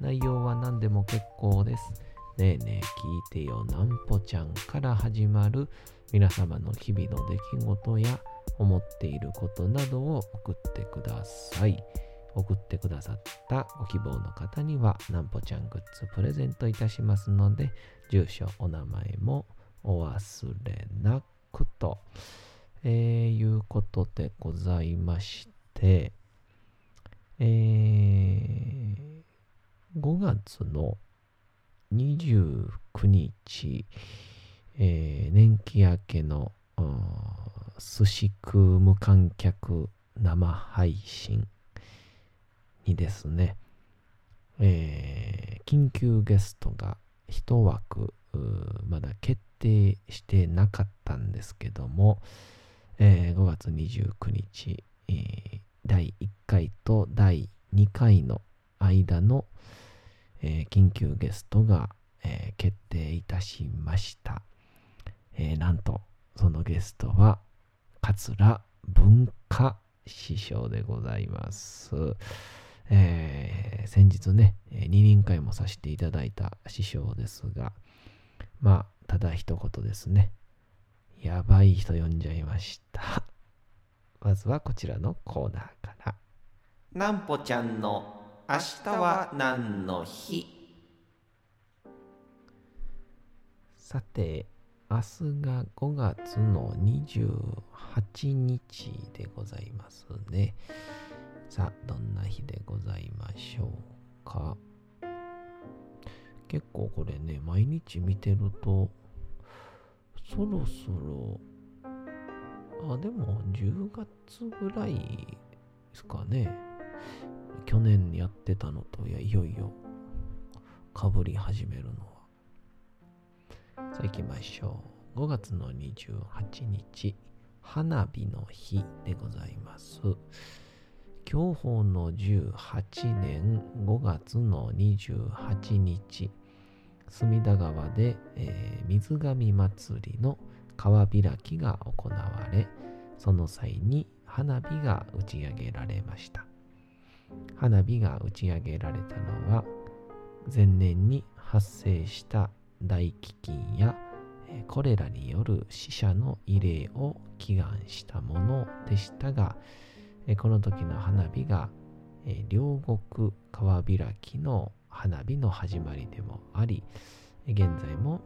内容は何でも結構です。ねえねえ聞いてよなんぽちゃんから始まる皆様の日々の出来事や思っていることなどを送ってください。送ってくださったご希望の方にはなんぽちゃんグッズプレゼントいたしますので、住所、お名前もお忘れなくと、えー、いうことでございまして、えー、5月の29日、えー年季明けの寿司空無観客生配信にですね、えー緊急ゲストが1枠まだ決定してなかったんですけども、えー5月29日、えー第1回と第2回の間の、えー緊急ゲストが、えー決定いたしました。えーなんと、そのゲストは、桂文化師匠でございます。えー先日ね、二人会もさせていただいた師匠ですが、まあ、ただ一言ですね。やばい人呼んじゃいました。まずはこちらのコーナーから。なんぽちゃんの明日は何の日？さて、明日が5月の28日でございますね。さあ、どんな日でございましょうか？結構これね、毎日見てると、そろそろ、あ、でも10月ぐらいですかね。去年やってたのと、いや、いよいよ、かぶり始めるのは。さあ行きましょう。5月の28日、花火の日でございます。享保の18年5月の28日、隅田川で、えー水上祭りの川開きが行われ、その際に花火が打ち上げられました。花火が打ち上げられたのは、前年に発生した大飢饉やコレラによる死者の慰霊を祈願したものでしたが、この時の花火が、両国川開きの花火の始まりでもあり、現在も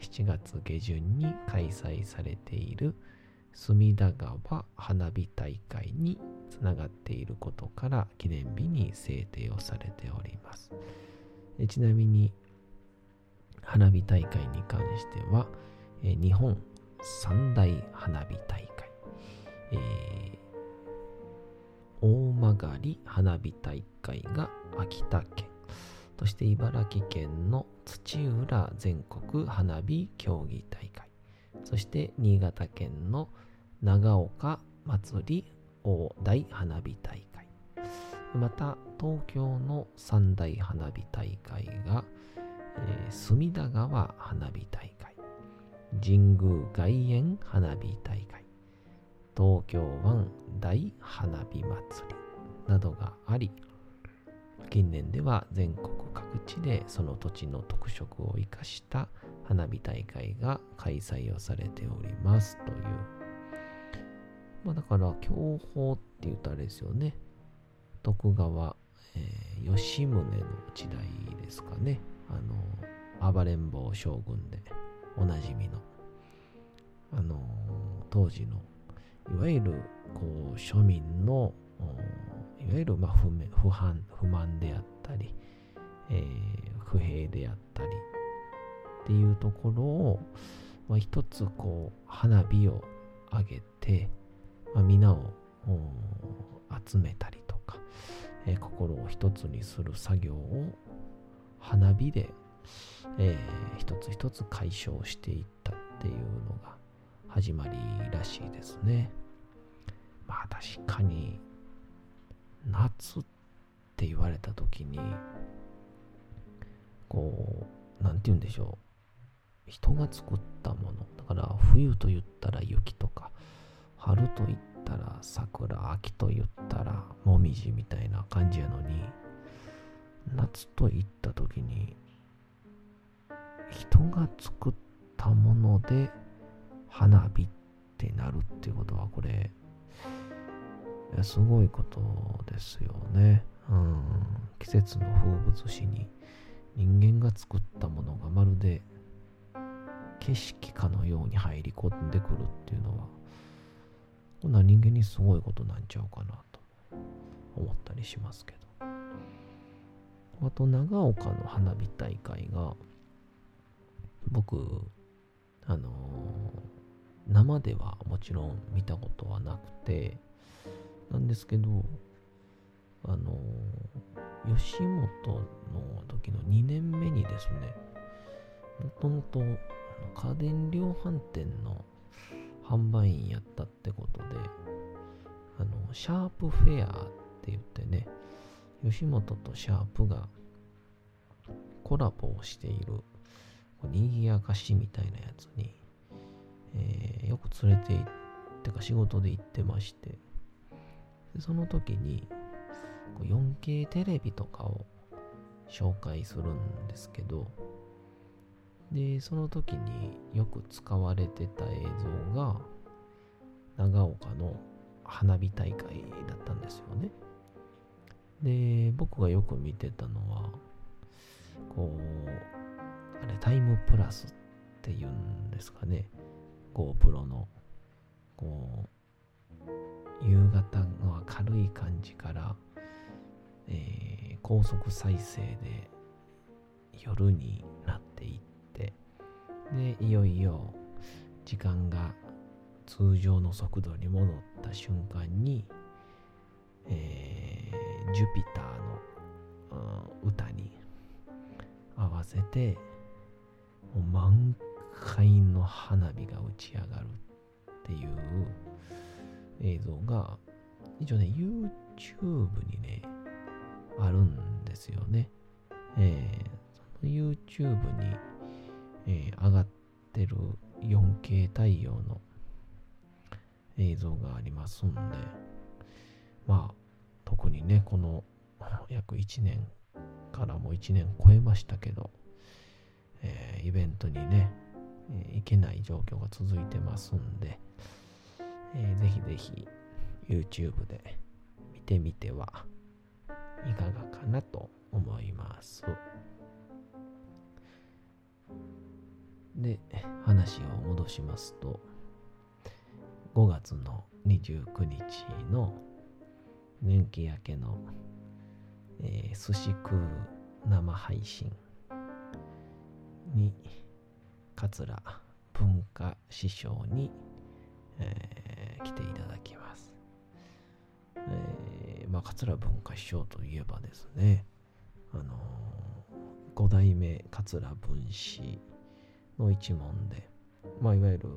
7月下旬に開催されている隅田川花火大会につながっていることから記念日に制定をされております。ちなみに花火大会に関しては、え日本三大花火大会、えー大曲花火大会が秋田県。そして茨城県の土浦全国花火競技大会。そして新潟県の長岡祭り大花火大会また東京の三大花火大会がえー隅田川花火大会、神宮外苑花火大会、東京湾大花火祭りなどがあり、近年では全国各地でその土地の特色を生かした花火大会が開催をされておりますという。まあだから、享保って言うとあれですよね。徳川、えー吉宗の時代ですかね。あの、暴れん坊将軍でおなじみの、あの当時のいわゆるこう庶民のいわゆるまあ不不反不満であったり、えー、不平であったりっていうところを、まあ、一つこう花火を上げて、まあ、皆を集めたりとか、えー、心を一つにする作業を花火で、えー、一つ一つ解消していったっていうのが始まりらしいですね。まあ確かに夏って言われた時にこう何て言うんでしょう人が作ったものだから冬と言ったら雪とか春と言ったら桜秋と言ったらもみじみたいな感じやのに夏と言った時に人が作ったもので花火ってなるっていうことはこれすごいことですよね。うん、季節の風物詩に人間が作ったものがまるで景色かのように入り込んでくるっていうのはこんな人間にすごいことなんちゃうかなと思ったりしますけど。あと長岡の花火大会が僕あのー、生ではもちろん見たことはなくてなんですけど、あの、吉本の時の2年目にですね、もともと家電量販店の販売員やったってことで、あの、シャープフェアって言ってね、吉本とシャープがコラボをしている、にぎやかしみたいなやつに、えー、よく連れて行ってか仕事で行ってまして、でその時に 4K テレビとかを紹介するんですけどでその時によく使われてた映像が長岡の花火大会だったんですよね。で僕がよく見てたのはこうあれタイムプラスっていうんですかね。GoPro のこう夕方の明るい感じから、えー、高速再生で夜になっていってでいよいよ時間が通常の速度に戻った瞬間に、えー、ジュピターの、うん、歌に合わせてもう満開の花火が打ち上がるっていう映像が、一応ね、YouTube にね、あるんですよね。えー、その YouTube に、えー、上がってる 4K 対応の映像がありますんで、まあ、特にね、この約1年からも1年超えましたけど、えー、イベントにね、えー、行けない状況が続いてますんで、えー、ぜひぜひ YouTube で見てみてはいかがかなと思います。で、話を戻しますと、5月の29日の年季明けの、えー、寿司食う生配信に桂文化師匠に、えー来ていただきます。えー、まあ、桂文化師匠といえばですね、あのー、五代目桂文史の一門で、まあ、いわゆる、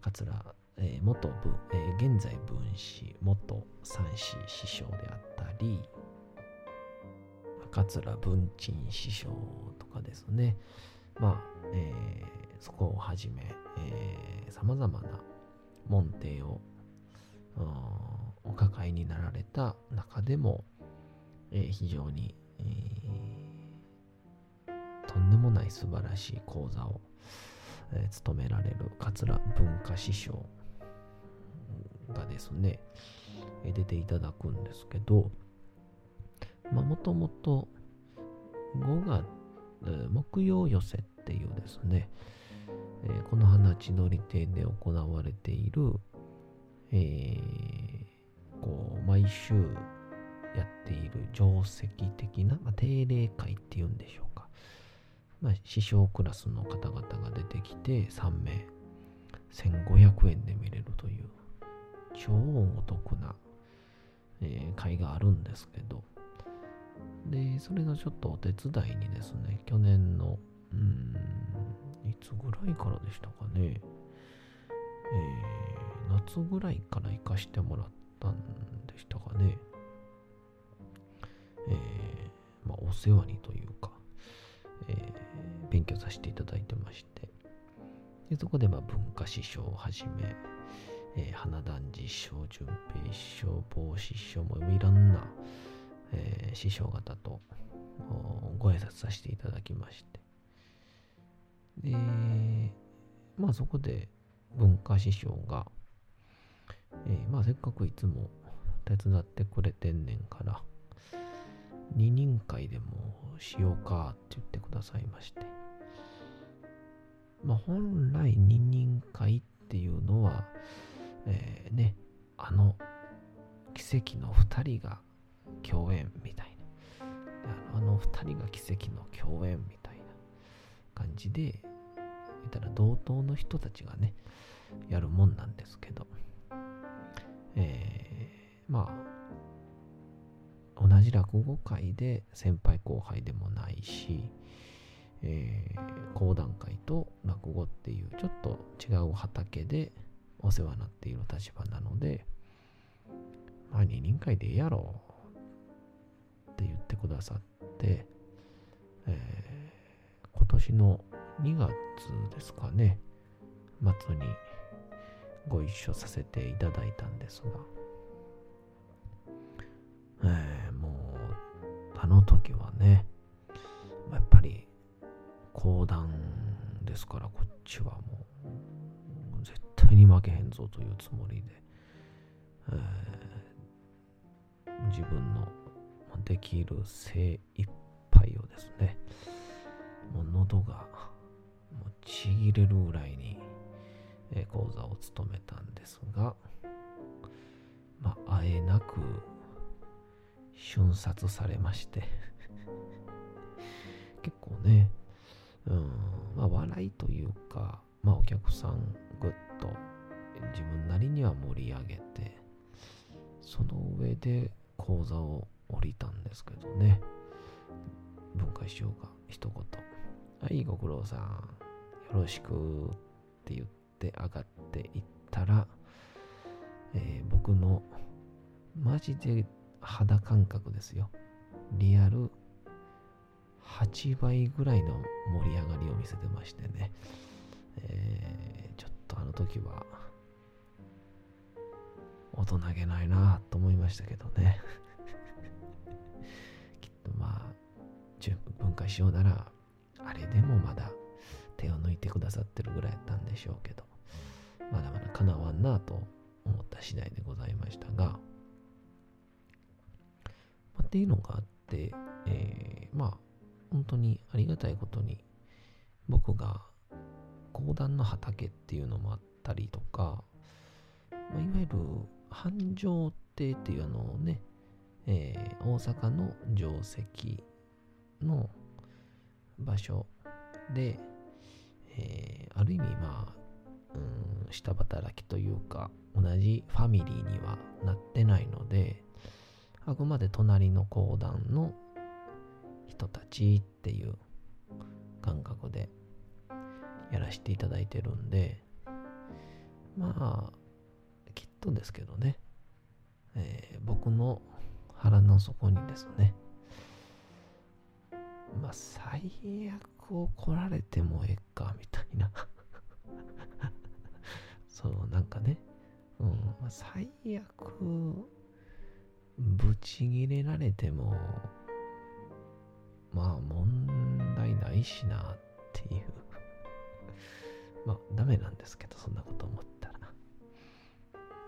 桂、えー、元文、えー、現在文史、元三子師匠であったり、桂文鎮師匠とかですね、まあ、えー、そこをはじめ、えー、様々な門弟をお抱えになられた中でも、えー、非常に、えー、んでもない素晴らしい講座を、えー、務められる桂文化師匠がですね、え出ていただくんですけど、まあもともと5木曜寄せっていうですね、えー、この花千鳥亭で行われている、えー、こう毎週やっている定石的な、まあ、定例会っていうんでしょう。まあ、師匠クラスの方々が出てきて3名。1500円で見れるという超お得な、えー、会があるんですけど、で、それのちょっとお手伝いにですね、去年の、うん、いつぐらいからでしたかね、えー、夏ぐらいから行かしてもらったんでしたかね、えー、まあ、お世話にというか、えー、勉強させていただいてまして、でそこでまあ文化師匠をはじめ、えー、花壇師匠、淳平師匠、帽子師匠もいろんな、えー、師匠方とご挨拶させていただきまして。で、まあそこで文化師匠が、えー、まあせっかくいつも手伝ってくれてんねんから、二人会でもしようかって言ってくださいまして。まあ本来二人会っていうのは、えー、ね、あの奇跡の二人が共演みたいな。あの二人が奇跡の共演みたいな感じで、言ったら同等の人たちがね、やるもんなんですけど、えー、まあ、同じ落語会で先輩後輩でもないし、えー、講談会と落語っていうちょっと違う畑でお世話になっている立場なので、まあ二人会でええやろって言ってくださって、えー、今年の2月ですかね、末にご一緒させていただいたんですが、の時はね、やっぱり講談ですから、こっちはもう、絶対に負けへんぞというつもりで、自分のできる精一杯をですね、もう喉がもうちぎれるぐらいに、え講座を務めたんですが、まあ、あえなく瞬殺されまして 結構ね、うん、まあ、笑いというか、まあ、お客さんぐっと自分なりには盛り上げて、その上で講座を降りたんですけどね。文化師匠が一言。はい、ご苦労さん。よろしくって言って上がっていったら、えー、僕のマジで肌感覚ですよ。リアル8倍ぐらいの盛り上がりを見せてましてね。えー、ちょっとあの時は大人げないなと思いましたけどね。きっとまあ、文化しようなら、あれでもまだ手を抜いてくださってるぐらいやったんでしょうけど、まだまだかなわんなと思った次第でございましたが、っていうのがあって、えー、まあ、本当にありがたいことに、僕が講談の畑っていうのもあったりとか、まあ、いわゆる繁盛亭っていうあのね、えー、大阪の定石の場所で、えー、ある意味まあ、うん、下働きというか同じファミリーにはなってないのであくまで隣の講談の人たちっていう感覚でやらせていただいてるんでまあきっとですけどね、えー、僕の腹の底にですね、まあ、最悪怒られてもええか、みたいな。そう、なんかね、うん、最悪、ぶち切れられても、まあ、問題ないしな、っていう まあ、ダメなんですけど、そんなこと思ったら。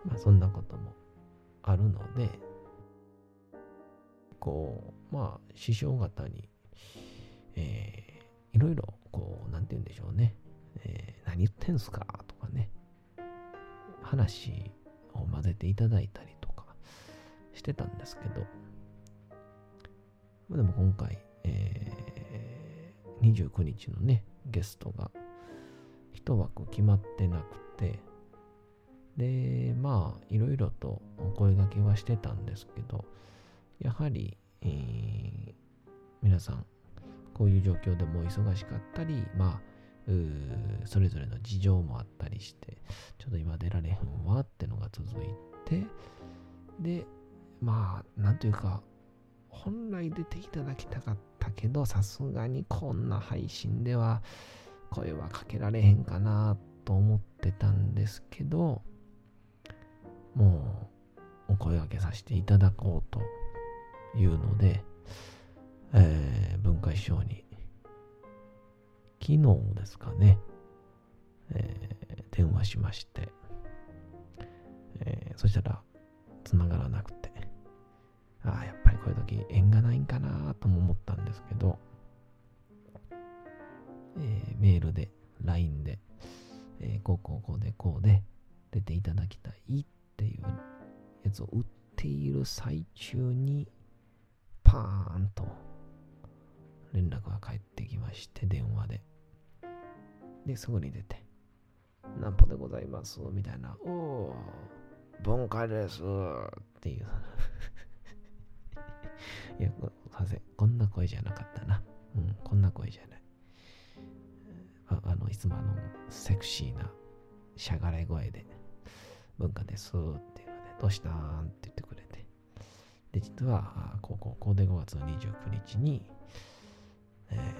まあ、そんなこともあるので、こう、まあ、師匠方に、えいろ、こう、なんて言うんでしょうね。えー、何言ってんすかとかね。話を混ぜていただいたりしてたんですけど、までも今回、えー、29日のね、ゲストが一枠決まってなくて、で、まあ、いろいろとお声掛けはしてたんですけど、やはり、えー、皆さん、こういう状況でも忙しかったり、まあ、それぞれの事情もあったりして、ちょっと今出られへんわってのが続いて、で、まあ、なんというか、本来出ていただきたかったけど、さすがにこんな配信では声はかけられへんかなと思ってたんですけど、もうお声掛けさせていただこうというので、えー、文化師匠に昨日ですかね、えー、電話しまして、えー、そしたら繋がらなくて、ああ、やっぱりこういう時縁がないんかなとも思ったんですけど、えー、メールで、LINE で、えー、こうこうこうでこうで出ていただきたいっていうやつを売っている最中に、パーンと連絡が返ってきまして、電話で。で、すぐに出て、何歩でございます？みたいな、おお、文化ですっていう。いや、こんな声じゃなかったな。うん、こんな声じゃない。ああの、いつもあの、セクシーなしゃがれ声で、文化ですっていうので、どうしたんって言ってくれて。で、実は、こうここで5月の29日に、え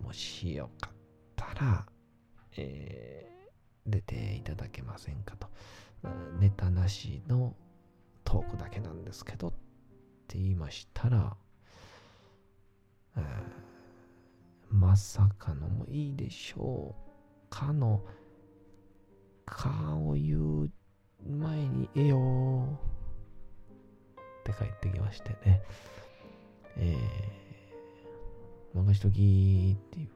ー、もしよかったら、えー、出ていただけませんかと。ネタなしのトークだけなんですけどっって言いましたら、えー、まさかのもいいでしょうかの、かを言う前にえよって帰ってきましてね。えー、任しときっていう。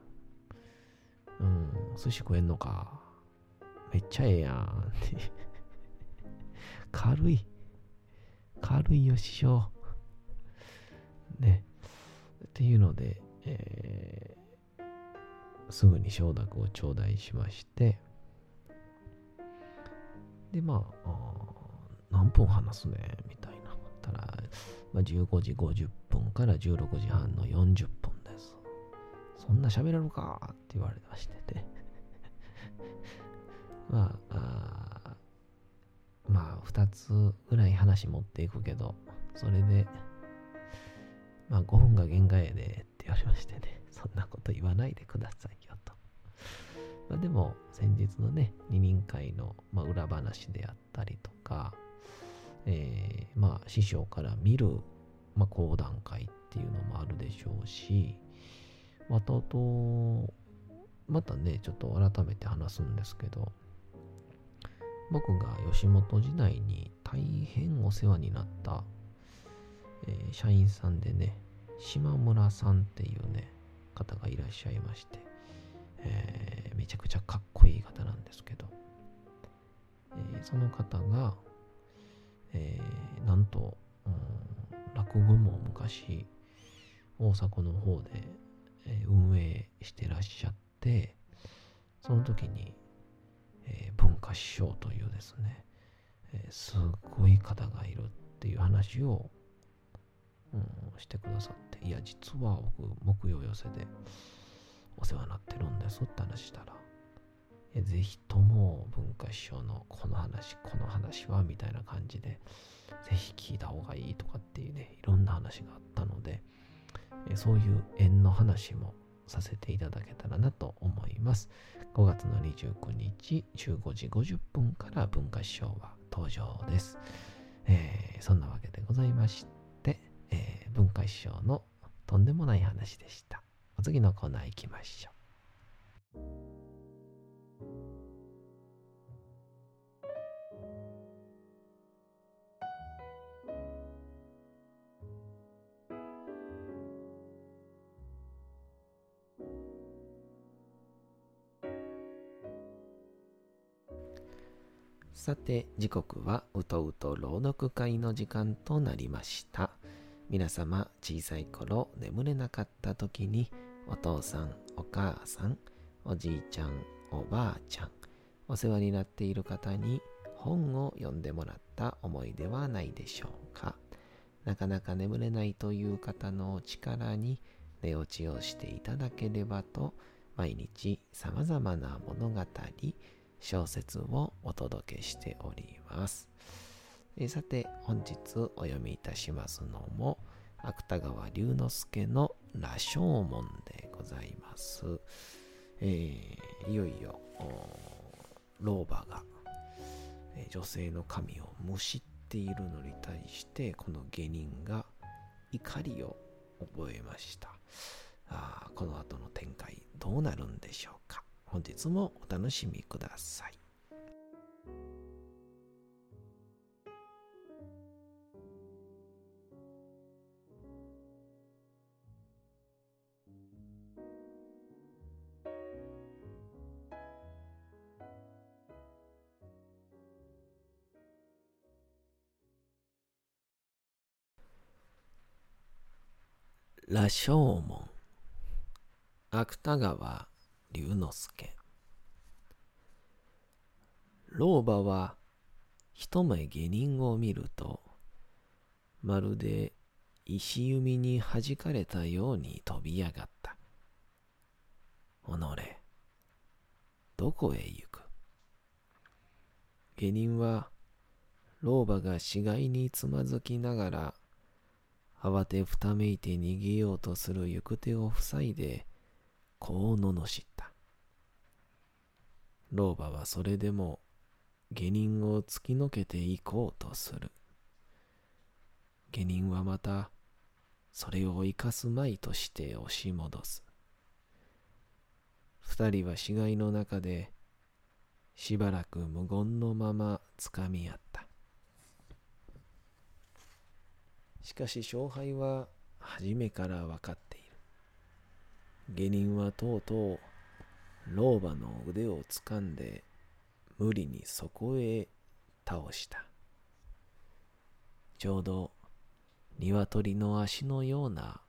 うん、寿司食えんのか。めっちゃええやんって。軽い。軽いよ、師匠。ね。っていうので、えー、すぐに承諾を頂戴しまして、で、まあ、あ何分話すね、みたいな。たら、まあ、15時50分から16時半の40分です。そんな喋れるかって言われましてて まあ、あまあ、2つぐらい話持っていくけど、それで、まあ、5分が限界やでって言われましてね、そんなこと言わないでくださいよと。まあ、でも、先日のね、二人会の、まあ、裏話であったりとか、えー、まあ、師匠から見る、まあ、講談会っていうのもあるでしょうし、またと、またね、ちょっと改めて話すんですけど、僕が吉本時代に大変お世話になった、えー、社員さんでね、島村さんっていうね、方がいらっしゃいまして、えー、めちゃくちゃかっこいい方なんですけど、えー、その方が、えー、なんと、うん、落語も昔、大阪の方で、え運営してらっしゃって、その時に、え、文化師匠というですね、え、すごい方がいるっていう話を、してくださって、いや、実は僕、木曜寄せでお世話になってるんですって話したら、ぜひとも文化師匠のこの話、この話はみたいな感じで、ぜひ聞いた方がいいとかっていうね、いろんな話があったので、そういう縁の話もさせていただけたらなと思います。5月の29日15時50分から文化師匠は登場です。えー、そんなわけでございまして、文化師匠のとんでもない話でした。お次のコーナー行きましょう。さて時刻はうとうと朗読会の時間となりました。皆様小さい頃眠れなかった時にお父さんお母さんおじいちゃんおばあちゃんお世話になっている方に本を読んでもらった思いではないでしょうかなかなか眠れないという方の力に寝落ちをしていただければと毎日様々な物語小説をお届けしております。えさて、本日お読みいたしますのも、芥川龍之介の羅生門でございます。えー、いよいよ、老婆が、え女性の神をむしっているのに対して、この下人が怒りを覚えました。あこの後の展開どうなるんでしょうか。本日もお楽しみください。羅生門。芥川龍之介。老婆は一目下人を見るとまるで石弓に弾かれたように飛び上がった。己、どこへ行く？下人は老婆が死骸につまずきながら慌てふためいて逃げようとする行く手を塞いでこう罵った。老婆はそれでも下人を突きのけていこうとする。下人はまたそれを生かすまいとして押し戻す。二人は死骸の中でしばらく無言のままつかみ合った。しかし勝敗は初めから分かっている。下人はとうとう老婆の腕をつかんで無理にそこへ倒した。ちょうど鶏の足のような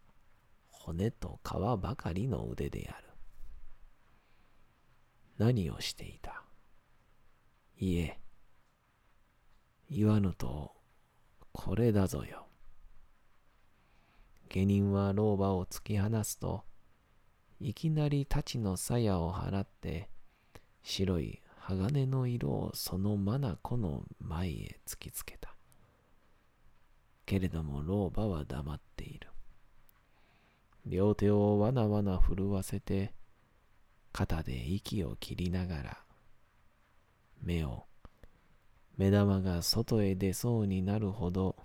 骨と皮ばかりの腕である。何をしていた？いえ、言わぬとこれだぞよ。下人は老婆を突き放すと、いきなり太刀の鞘を払って、白い鋼の色をその眼の前へ突きつけた。けれども老婆は黙っている。両手をわなわな震わせて、肩で息を切りながら、目を、目玉が外へ出そうになるほど、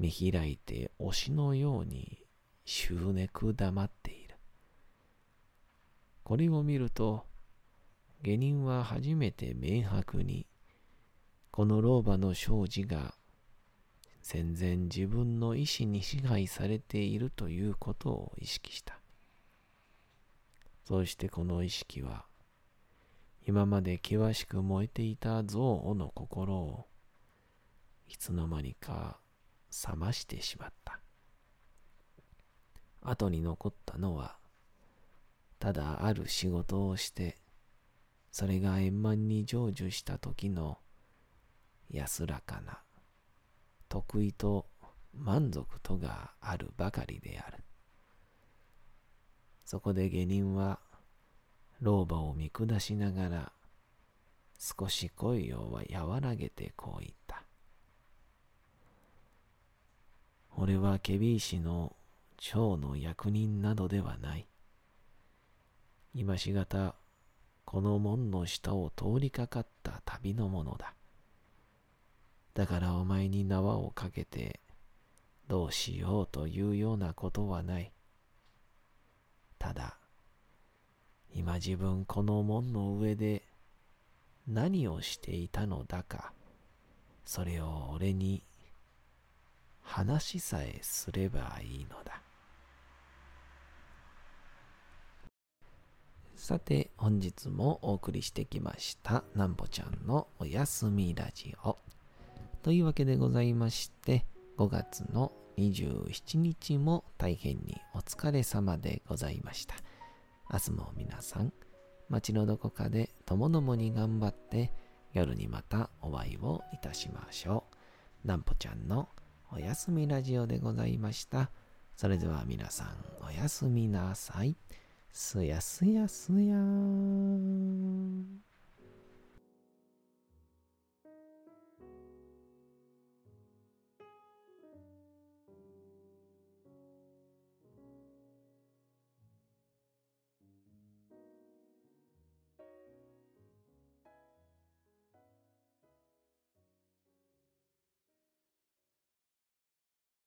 見開いて押しのように執念黙っている。これを見ると、下人は初めて明白に、この老婆の生児が戦前自分の意志に支配されているということを意識した。そしてこの意識は、今まで険しく燃えていた憎悪の心を、いつの間にか冷ましてしまった。後に残ったのは、ただある仕事をして、それが円満に成就した時の安らかな、得意と満足とがあるばかりである。そこで下人は、老婆を見下しながら、少し声を和らげてこう言った。俺はケビ石の長の役人などではない。今しがたこの門の下を通りかかった旅の者だ。だからお前に縄をかけてどうしようというようなことはない。ただ、今自分この門の上で何をしていたのだか、それを俺に話さえすればいいのだ。さて、本日もお送りしてきました、なんぽちゃんのおやすみラジオ。というわけでございまして、5月の27日も大変にお疲れ様でございました。明日も皆さん、街のどこかでともどもに頑張って、夜にまたお会いをいたしましょう。なんぽちゃんのおやすみラジオでございました。それでは皆さん、おやすみなさい。すやすやすやーん。